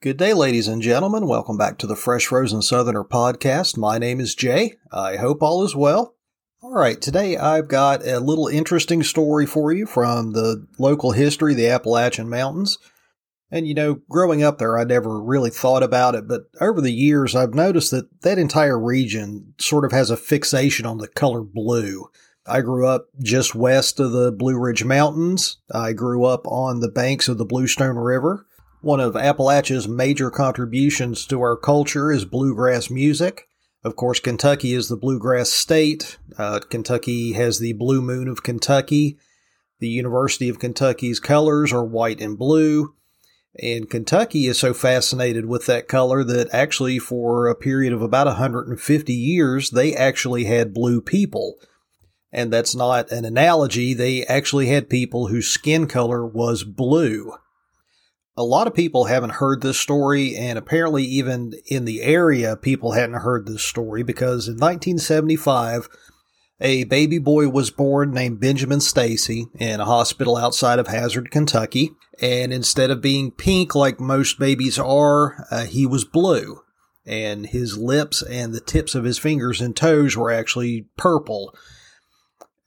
Good day, ladies and gentlemen. Welcome back to the Fresh Frozen Southerner podcast. My name is Jay. I hope all is well. All right, today I've got a little interesting story for you from the local history, the Appalachian Mountains. And you know, growing up there, I never really thought about it, but over the years, I've noticed that that entire region sort of has a fixation on the color blue. I grew up just west of the Blue Ridge Mountains. I grew up on the banks of the Bluestone River. One of Appalachia's major contributions to our culture is bluegrass music. Of course, Kentucky is the bluegrass state. Uh, Kentucky has the Blue Moon of Kentucky. The University of Kentucky's colors are white and blue. And Kentucky is so fascinated with that color that actually, for a period of about 150 years, they actually had blue people. And that's not an analogy, they actually had people whose skin color was blue. A lot of people haven't heard this story, and apparently, even in the area, people hadn't heard this story because in 1975, a baby boy was born named Benjamin Stacy in a hospital outside of Hazard, Kentucky. And instead of being pink like most babies are, uh, he was blue. And his lips and the tips of his fingers and toes were actually purple.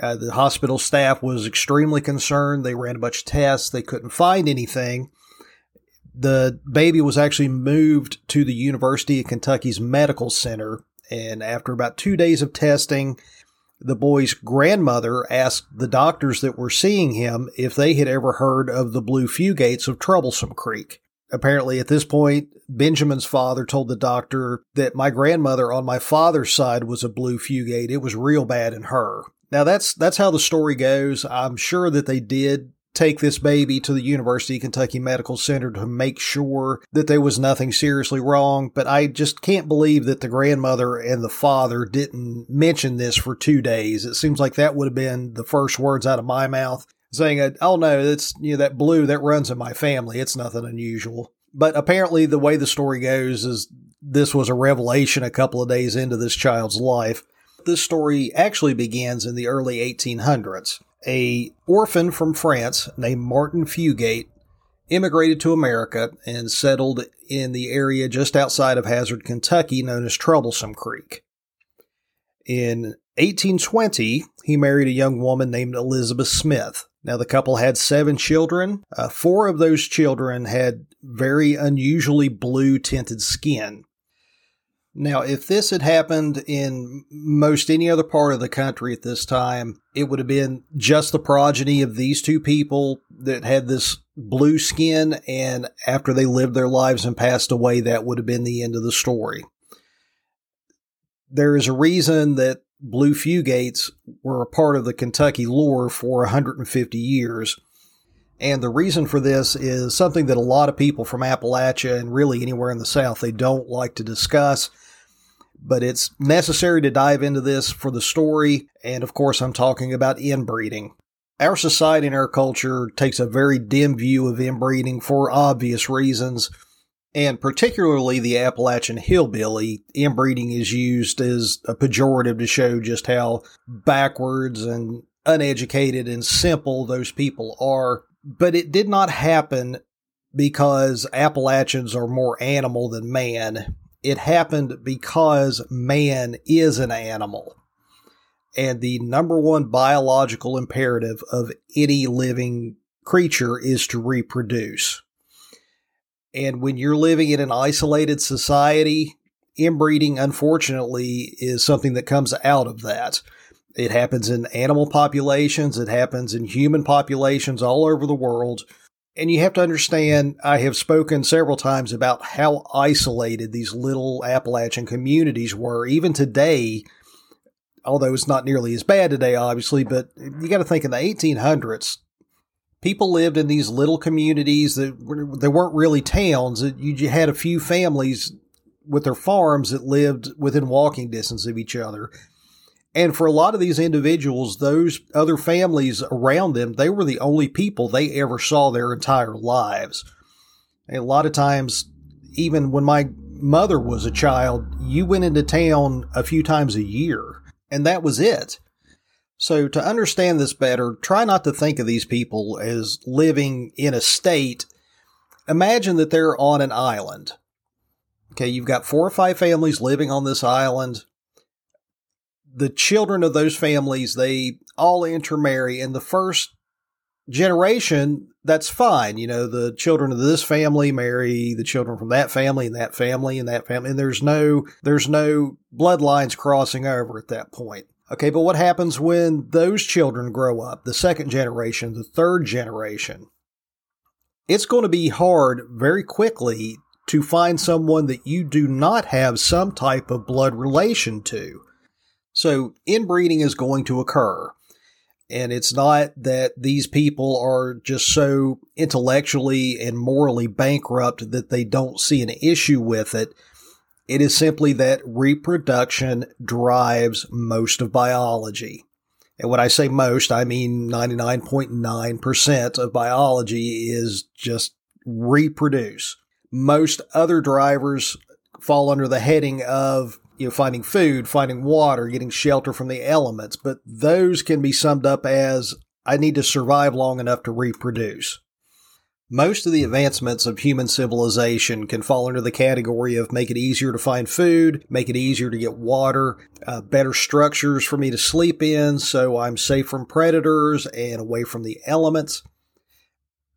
Uh, the hospital staff was extremely concerned. They ran a bunch of tests. They couldn't find anything the baby was actually moved to the University of Kentucky's Medical Center. And after about two days of testing, the boy's grandmother asked the doctors that were seeing him if they had ever heard of the blue fugates of Troublesome Creek. Apparently, at this point, Benjamin's father told the doctor that my grandmother on my father's side was a blue fugate. It was real bad in her. Now that's that's how the story goes. I'm sure that they did take this baby to the University of Kentucky Medical Center to make sure that there was nothing seriously wrong. But I just can't believe that the grandmother and the father didn't mention this for two days. It seems like that would have been the first words out of my mouth saying, Oh no, that's, you know, that blue that runs in my family. It's nothing unusual. But apparently the way the story goes is this was a revelation a couple of days into this child's life. This story actually begins in the early 1800s a orphan from France named Martin Fugate immigrated to America and settled in the area just outside of Hazard, Kentucky, known as Troublesome Creek. In 1820, he married a young woman named Elizabeth Smith. Now, the couple had seven children. Uh, four of those children had very unusually blue tinted skin. Now, if this had happened in most any other part of the country at this time, it would have been just the progeny of these two people that had this blue skin, and after they lived their lives and passed away, that would have been the end of the story. There is a reason that blue fugates were a part of the Kentucky lore for 150 years. And the reason for this is something that a lot of people from Appalachia and really anywhere in the South, they don't like to discuss but it's necessary to dive into this for the story. And of course, I'm talking about inbreeding. Our society and our culture takes a very dim view of inbreeding for obvious reasons. And particularly the Appalachian hillbilly, inbreeding is used as a pejorative to show just how backwards and uneducated and simple those people are. But it did not happen because Appalachians are more animal than man it happened because man is an animal. And the number one biological imperative of any living creature is to reproduce. And when you're living in an isolated society, inbreeding, unfortunately, is something that comes out of that. It happens in animal populations, it happens in human populations all over the world. And you have to understand, I have spoken several times about how isolated these little Appalachian communities were. Even today, although it's not nearly as bad today, obviously, but you got to think in the 1800s, people lived in these little communities that they weren't really towns. You had a few families with their farms that lived within walking distance of each other. And for a lot of these individuals, those other families around them, they were the only people they ever saw their entire lives. And a lot of times, even when my mother was a child, you went into town a few times a year, and that was it. So, to understand this better, try not to think of these people as living in a state imagine that they're on an island. Okay, you've got four or five families living on this island. The children of those families, they all intermarry. And the first generation, that's fine. You know, the children of this family marry the children from that family and that family and that family. And there's no, there's no bloodlines crossing over at that point. Okay, but what happens when those children grow up? The second generation, the third generation. It's going to be hard very quickly to find someone that you do not have some type of blood relation to. So inbreeding is going to occur. And it's not that these people are just so intellectually and morally bankrupt that they don't see an issue with it. It is simply that reproduction drives most of biology. And when I say most, I mean 99.9% of biology is just reproduce. Most other drivers fall under the heading of you know, finding food, finding water, getting shelter from the elements, but those can be summed up as I need to survive long enough to reproduce. Most of the advancements of human civilization can fall under the category of make it easier to find food, make it easier to get water, uh, better structures for me to sleep in so I'm safe from predators and away from the elements.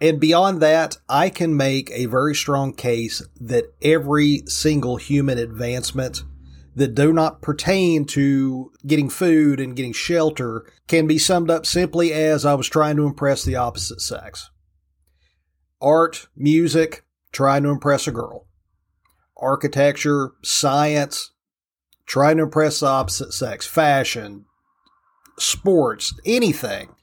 And beyond that, I can make a very strong case that every single human advancement that do not pertain to getting food and getting shelter can be summed up simply as I was trying to impress the opposite sex. Art, music, trying to impress a girl. Architecture, science, trying to impress the opposite sex. Fashion, sports, anything.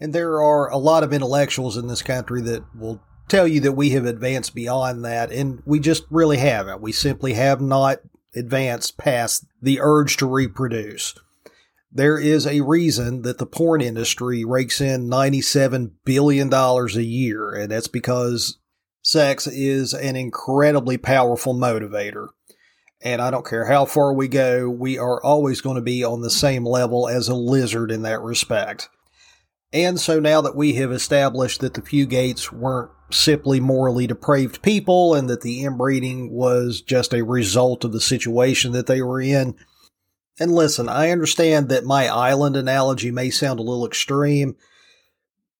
And there are a lot of intellectuals in this country that will tell you that we have advanced beyond that, and we just really haven't. We simply have not advanced past the urge to reproduce. There is a reason that the porn industry rakes in $97 billion a year, and that's because sex is an incredibly powerful motivator. And I don't care how far we go, we are always going to be on the same level as a lizard in that respect. And so now that we have established that the Fugates weren't simply morally depraved people and that the inbreeding was just a result of the situation that they were in. And listen, I understand that my island analogy may sound a little extreme,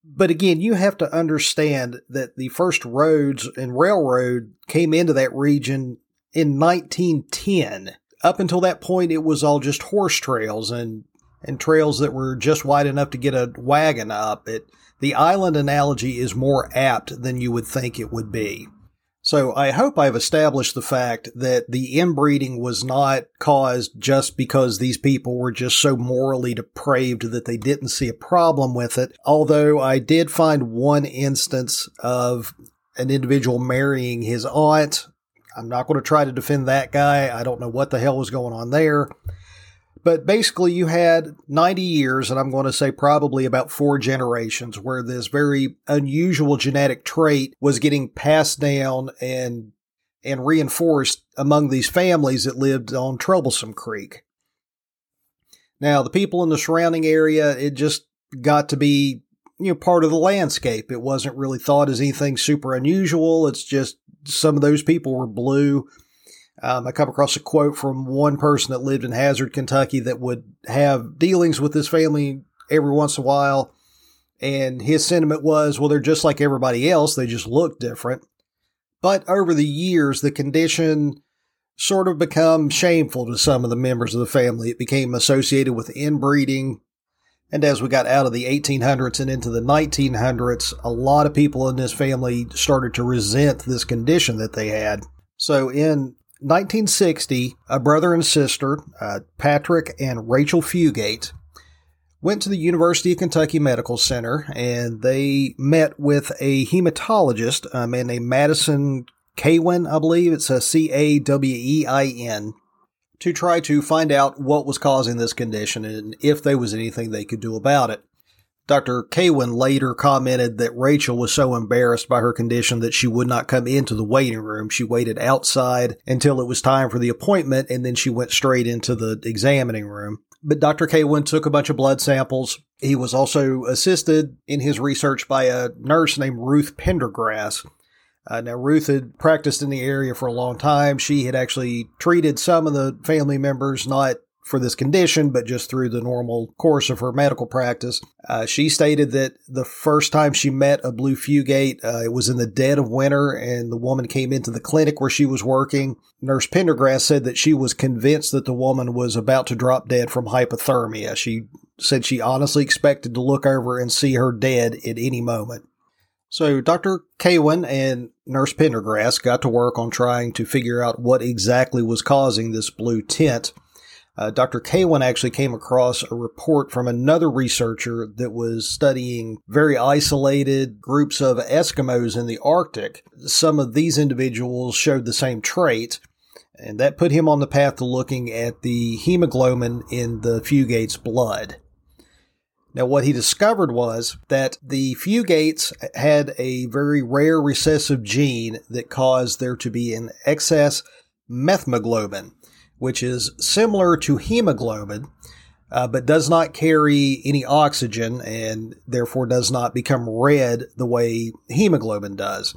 but again, you have to understand that the first roads and railroad came into that region in 1910. Up until that point, it was all just horse trails and and trails that were just wide enough to get a wagon up. It the island analogy is more apt than you would think it would be. So I hope I've established the fact that the inbreeding was not caused just because these people were just so morally depraved that they didn't see a problem with it. Although I did find one instance of an individual marrying his aunt. I'm not going to try to defend that guy. I don't know what the hell was going on there. But basically, you had 90 years, and I'm going to say probably about four generations, where this very unusual genetic trait was getting passed down and and reinforced among these families that lived on Troublesome Creek. Now, the people in the surrounding area, it just got to be you know part of the landscape. It wasn't really thought as anything super unusual. It's just some of those people were blue um, I come across a quote from one person that lived in Hazard, Kentucky, that would have dealings with this family every once in a while. And his sentiment was, well, they're just like everybody else, they just look different. But over the years, the condition sort of become shameful to some of the members of the family. It became associated with inbreeding. And as we got out of the 1800s and into the 1900s, a lot of people in this family started to resent this condition that they had. So in 1960, a brother and sister, uh, Patrick and Rachel Fugate, went to the University of Kentucky Medical Center and they met with a hematologist, a man named Madison Cawein, I believe. It's a C A W E I N, to try to find out what was causing this condition and if there was anything they could do about it. Dr. Cawein later commented that Rachel was so embarrassed by her condition that she would not come into the waiting room. She waited outside until it was time for the appointment and then she went straight into the examining room. But Dr. Cawein took a bunch of blood samples. He was also assisted in his research by a nurse named Ruth Pendergrass. Uh, now, Ruth had practiced in the area for a long time. She had actually treated some of the family members, not for this condition, but just through the normal course of her medical practice. Uh, she stated that the first time she met a blue fugate, uh, it was in the dead of winter, and the woman came into the clinic where she was working. Nurse Pendergrass said that she was convinced that the woman was about to drop dead from hypothermia. She said she honestly expected to look over and see her dead at any moment. So Dr. Cawein and Nurse Pendergrass got to work on trying to figure out what exactly was causing this blue tint. Uh, Dr. Cawein actually came across a report from another researcher that was studying very isolated groups of Eskimos in the Arctic. Some of these individuals showed the same trait, and that put him on the path to looking at the hemoglobin in the fugate's blood. Now, what he discovered was that the fugates had a very rare recessive gene that caused there to be an excess methemoglobin which is similar to hemoglobin, uh, but does not carry any oxygen and therefore does not become red the way hemoglobin does.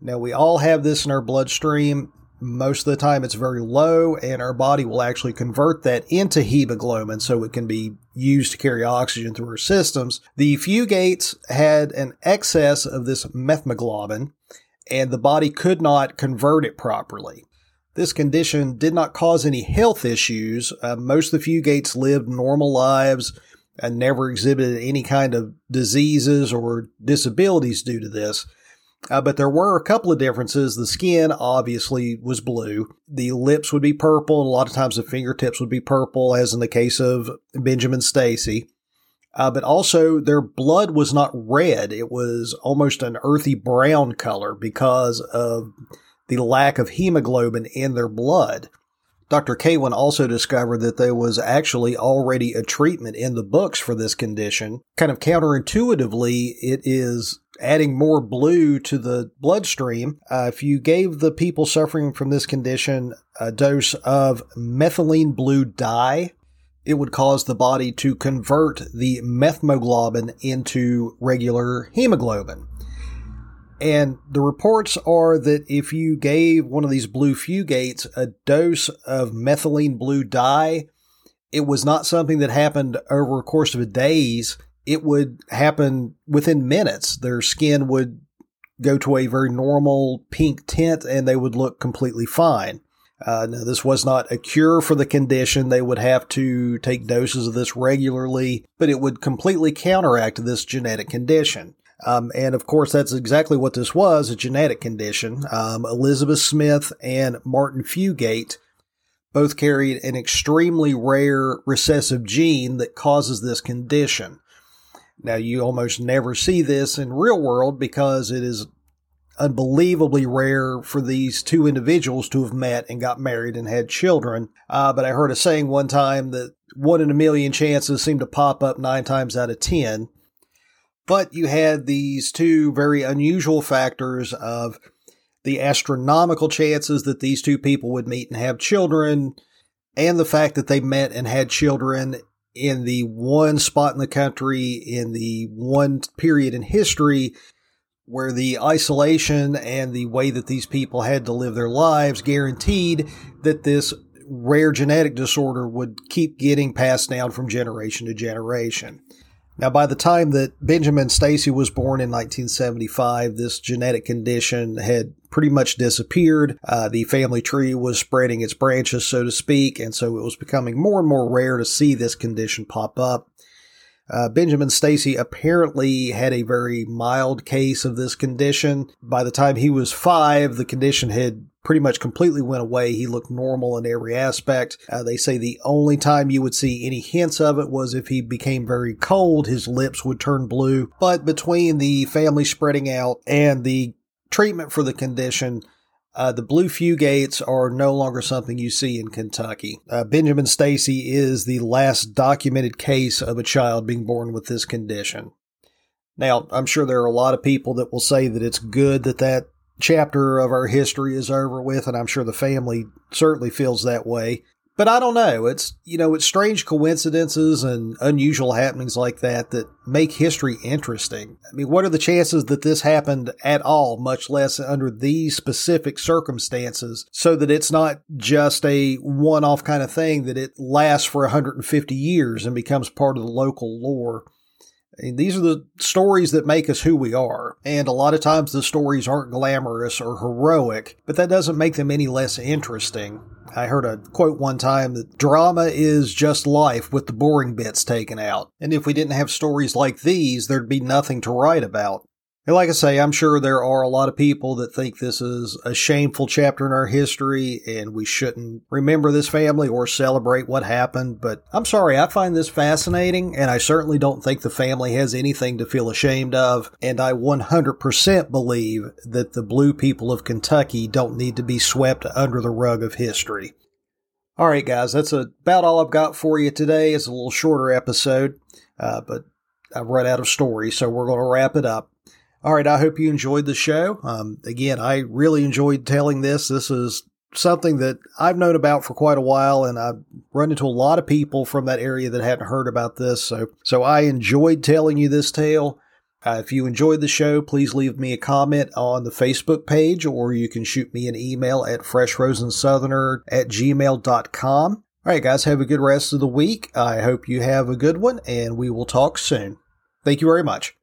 Now, we all have this in our bloodstream. Most of the time, it's very low, and our body will actually convert that into hemoglobin so it can be used to carry oxygen through our systems. The fugates had an excess of this methemoglobin, and the body could not convert it properly. This condition did not cause any health issues. Uh, most of the fugates lived normal lives and never exhibited any kind of diseases or disabilities due to this. Uh, but there were a couple of differences. The skin obviously was blue. The lips would be purple, and a lot of times the fingertips would be purple, as in the case of Benjamin Stacy. Uh, but also, their blood was not red. It was almost an earthy brown color because of the lack of hemoglobin in their blood. Dr. Cawein also discovered that there was actually already a treatment in the books for this condition. Kind of counterintuitively, it is adding more blue to the bloodstream. Uh, if you gave the people suffering from this condition a dose of methylene blue dye, it would cause the body to convert the methemoglobin into regular hemoglobin. And the reports are that if you gave one of these blue fugates a dose of methylene blue dye, it was not something that happened over a course of days. It would happen within minutes. Their skin would go to a very normal pink tint and they would look completely fine. Uh, now, this was not a cure for the condition. They would have to take doses of this regularly, but it would completely counteract this genetic condition. Um, and of course, that's exactly what this was a genetic condition. Um, Elizabeth Smith and Martin Fugate both carried an extremely rare recessive gene that causes this condition. Now, you almost never see this in real world because it is unbelievably rare for these two individuals to have met and got married and had children. Uh, but I heard a saying one time that one in a million chances seem to pop up nine times out of ten. But you had these two very unusual factors of the astronomical chances that these two people would meet and have children, and the fact that they met and had children in the one spot in the country, in the one period in history where the isolation and the way that these people had to live their lives guaranteed that this rare genetic disorder would keep getting passed down from generation to generation. Now, by the time that Benjamin Stacy was born in 1975, this genetic condition had pretty much disappeared. Uh, the family tree was spreading its branches, so to speak, and so it was becoming more and more rare to see this condition pop up. Uh, Benjamin Stacy apparently had a very mild case of this condition. By the time he was five, the condition had pretty much completely went away. He looked normal in every aspect. Uh, they say the only time you would see any hints of it was if he became very cold, his lips would turn blue. But between the family spreading out and the treatment for the condition, uh, the blue fugates are no longer something you see in Kentucky. Uh, Benjamin Stacy is the last documented case of a child being born with this condition. Now, I'm sure there are a lot of people that will say that it's good that that chapter of our history is over with, and I'm sure the family certainly feels that way. But I don't know. It's, you know, it's strange coincidences and unusual happenings like that that make history interesting. I mean, what are the chances that this happened at all, much less under these specific circumstances, so that it's not just a one off kind of thing, that it lasts for 150 years and becomes part of the local lore? these are the stories that make us who we are. And a lot of times the stories aren't glamorous or heroic, but that doesn't make them any less interesting. I heard a quote one time that drama is just life with the boring bits taken out. And if we didn't have stories like these, there'd be nothing to write about. And like I say, I'm sure there are a lot of people that think this is a shameful chapter in our history and we shouldn't remember this family or celebrate what happened. But I'm sorry, I find this fascinating and I certainly don't think the family has anything to feel ashamed of. And I 100% believe that the blue people of Kentucky don't need to be swept under the rug of history. All right, guys, that's about all I've got for you today. It's a little shorter episode, uh, but I've run out of stories, so we're going to wrap it up. All right, I hope you enjoyed the show. Um, again, I really enjoyed telling this. This is something that I've known about for quite a while, and I've run into a lot of people from that area that hadn't heard about this. So, so I enjoyed telling you this tale. Uh, if you enjoyed the show, please leave me a comment on the Facebook page, or you can shoot me an email at freshfrozensoutherner at gmail.com. All right, guys, have a good rest of the week. I hope you have a good one, and we will talk soon. Thank you very much.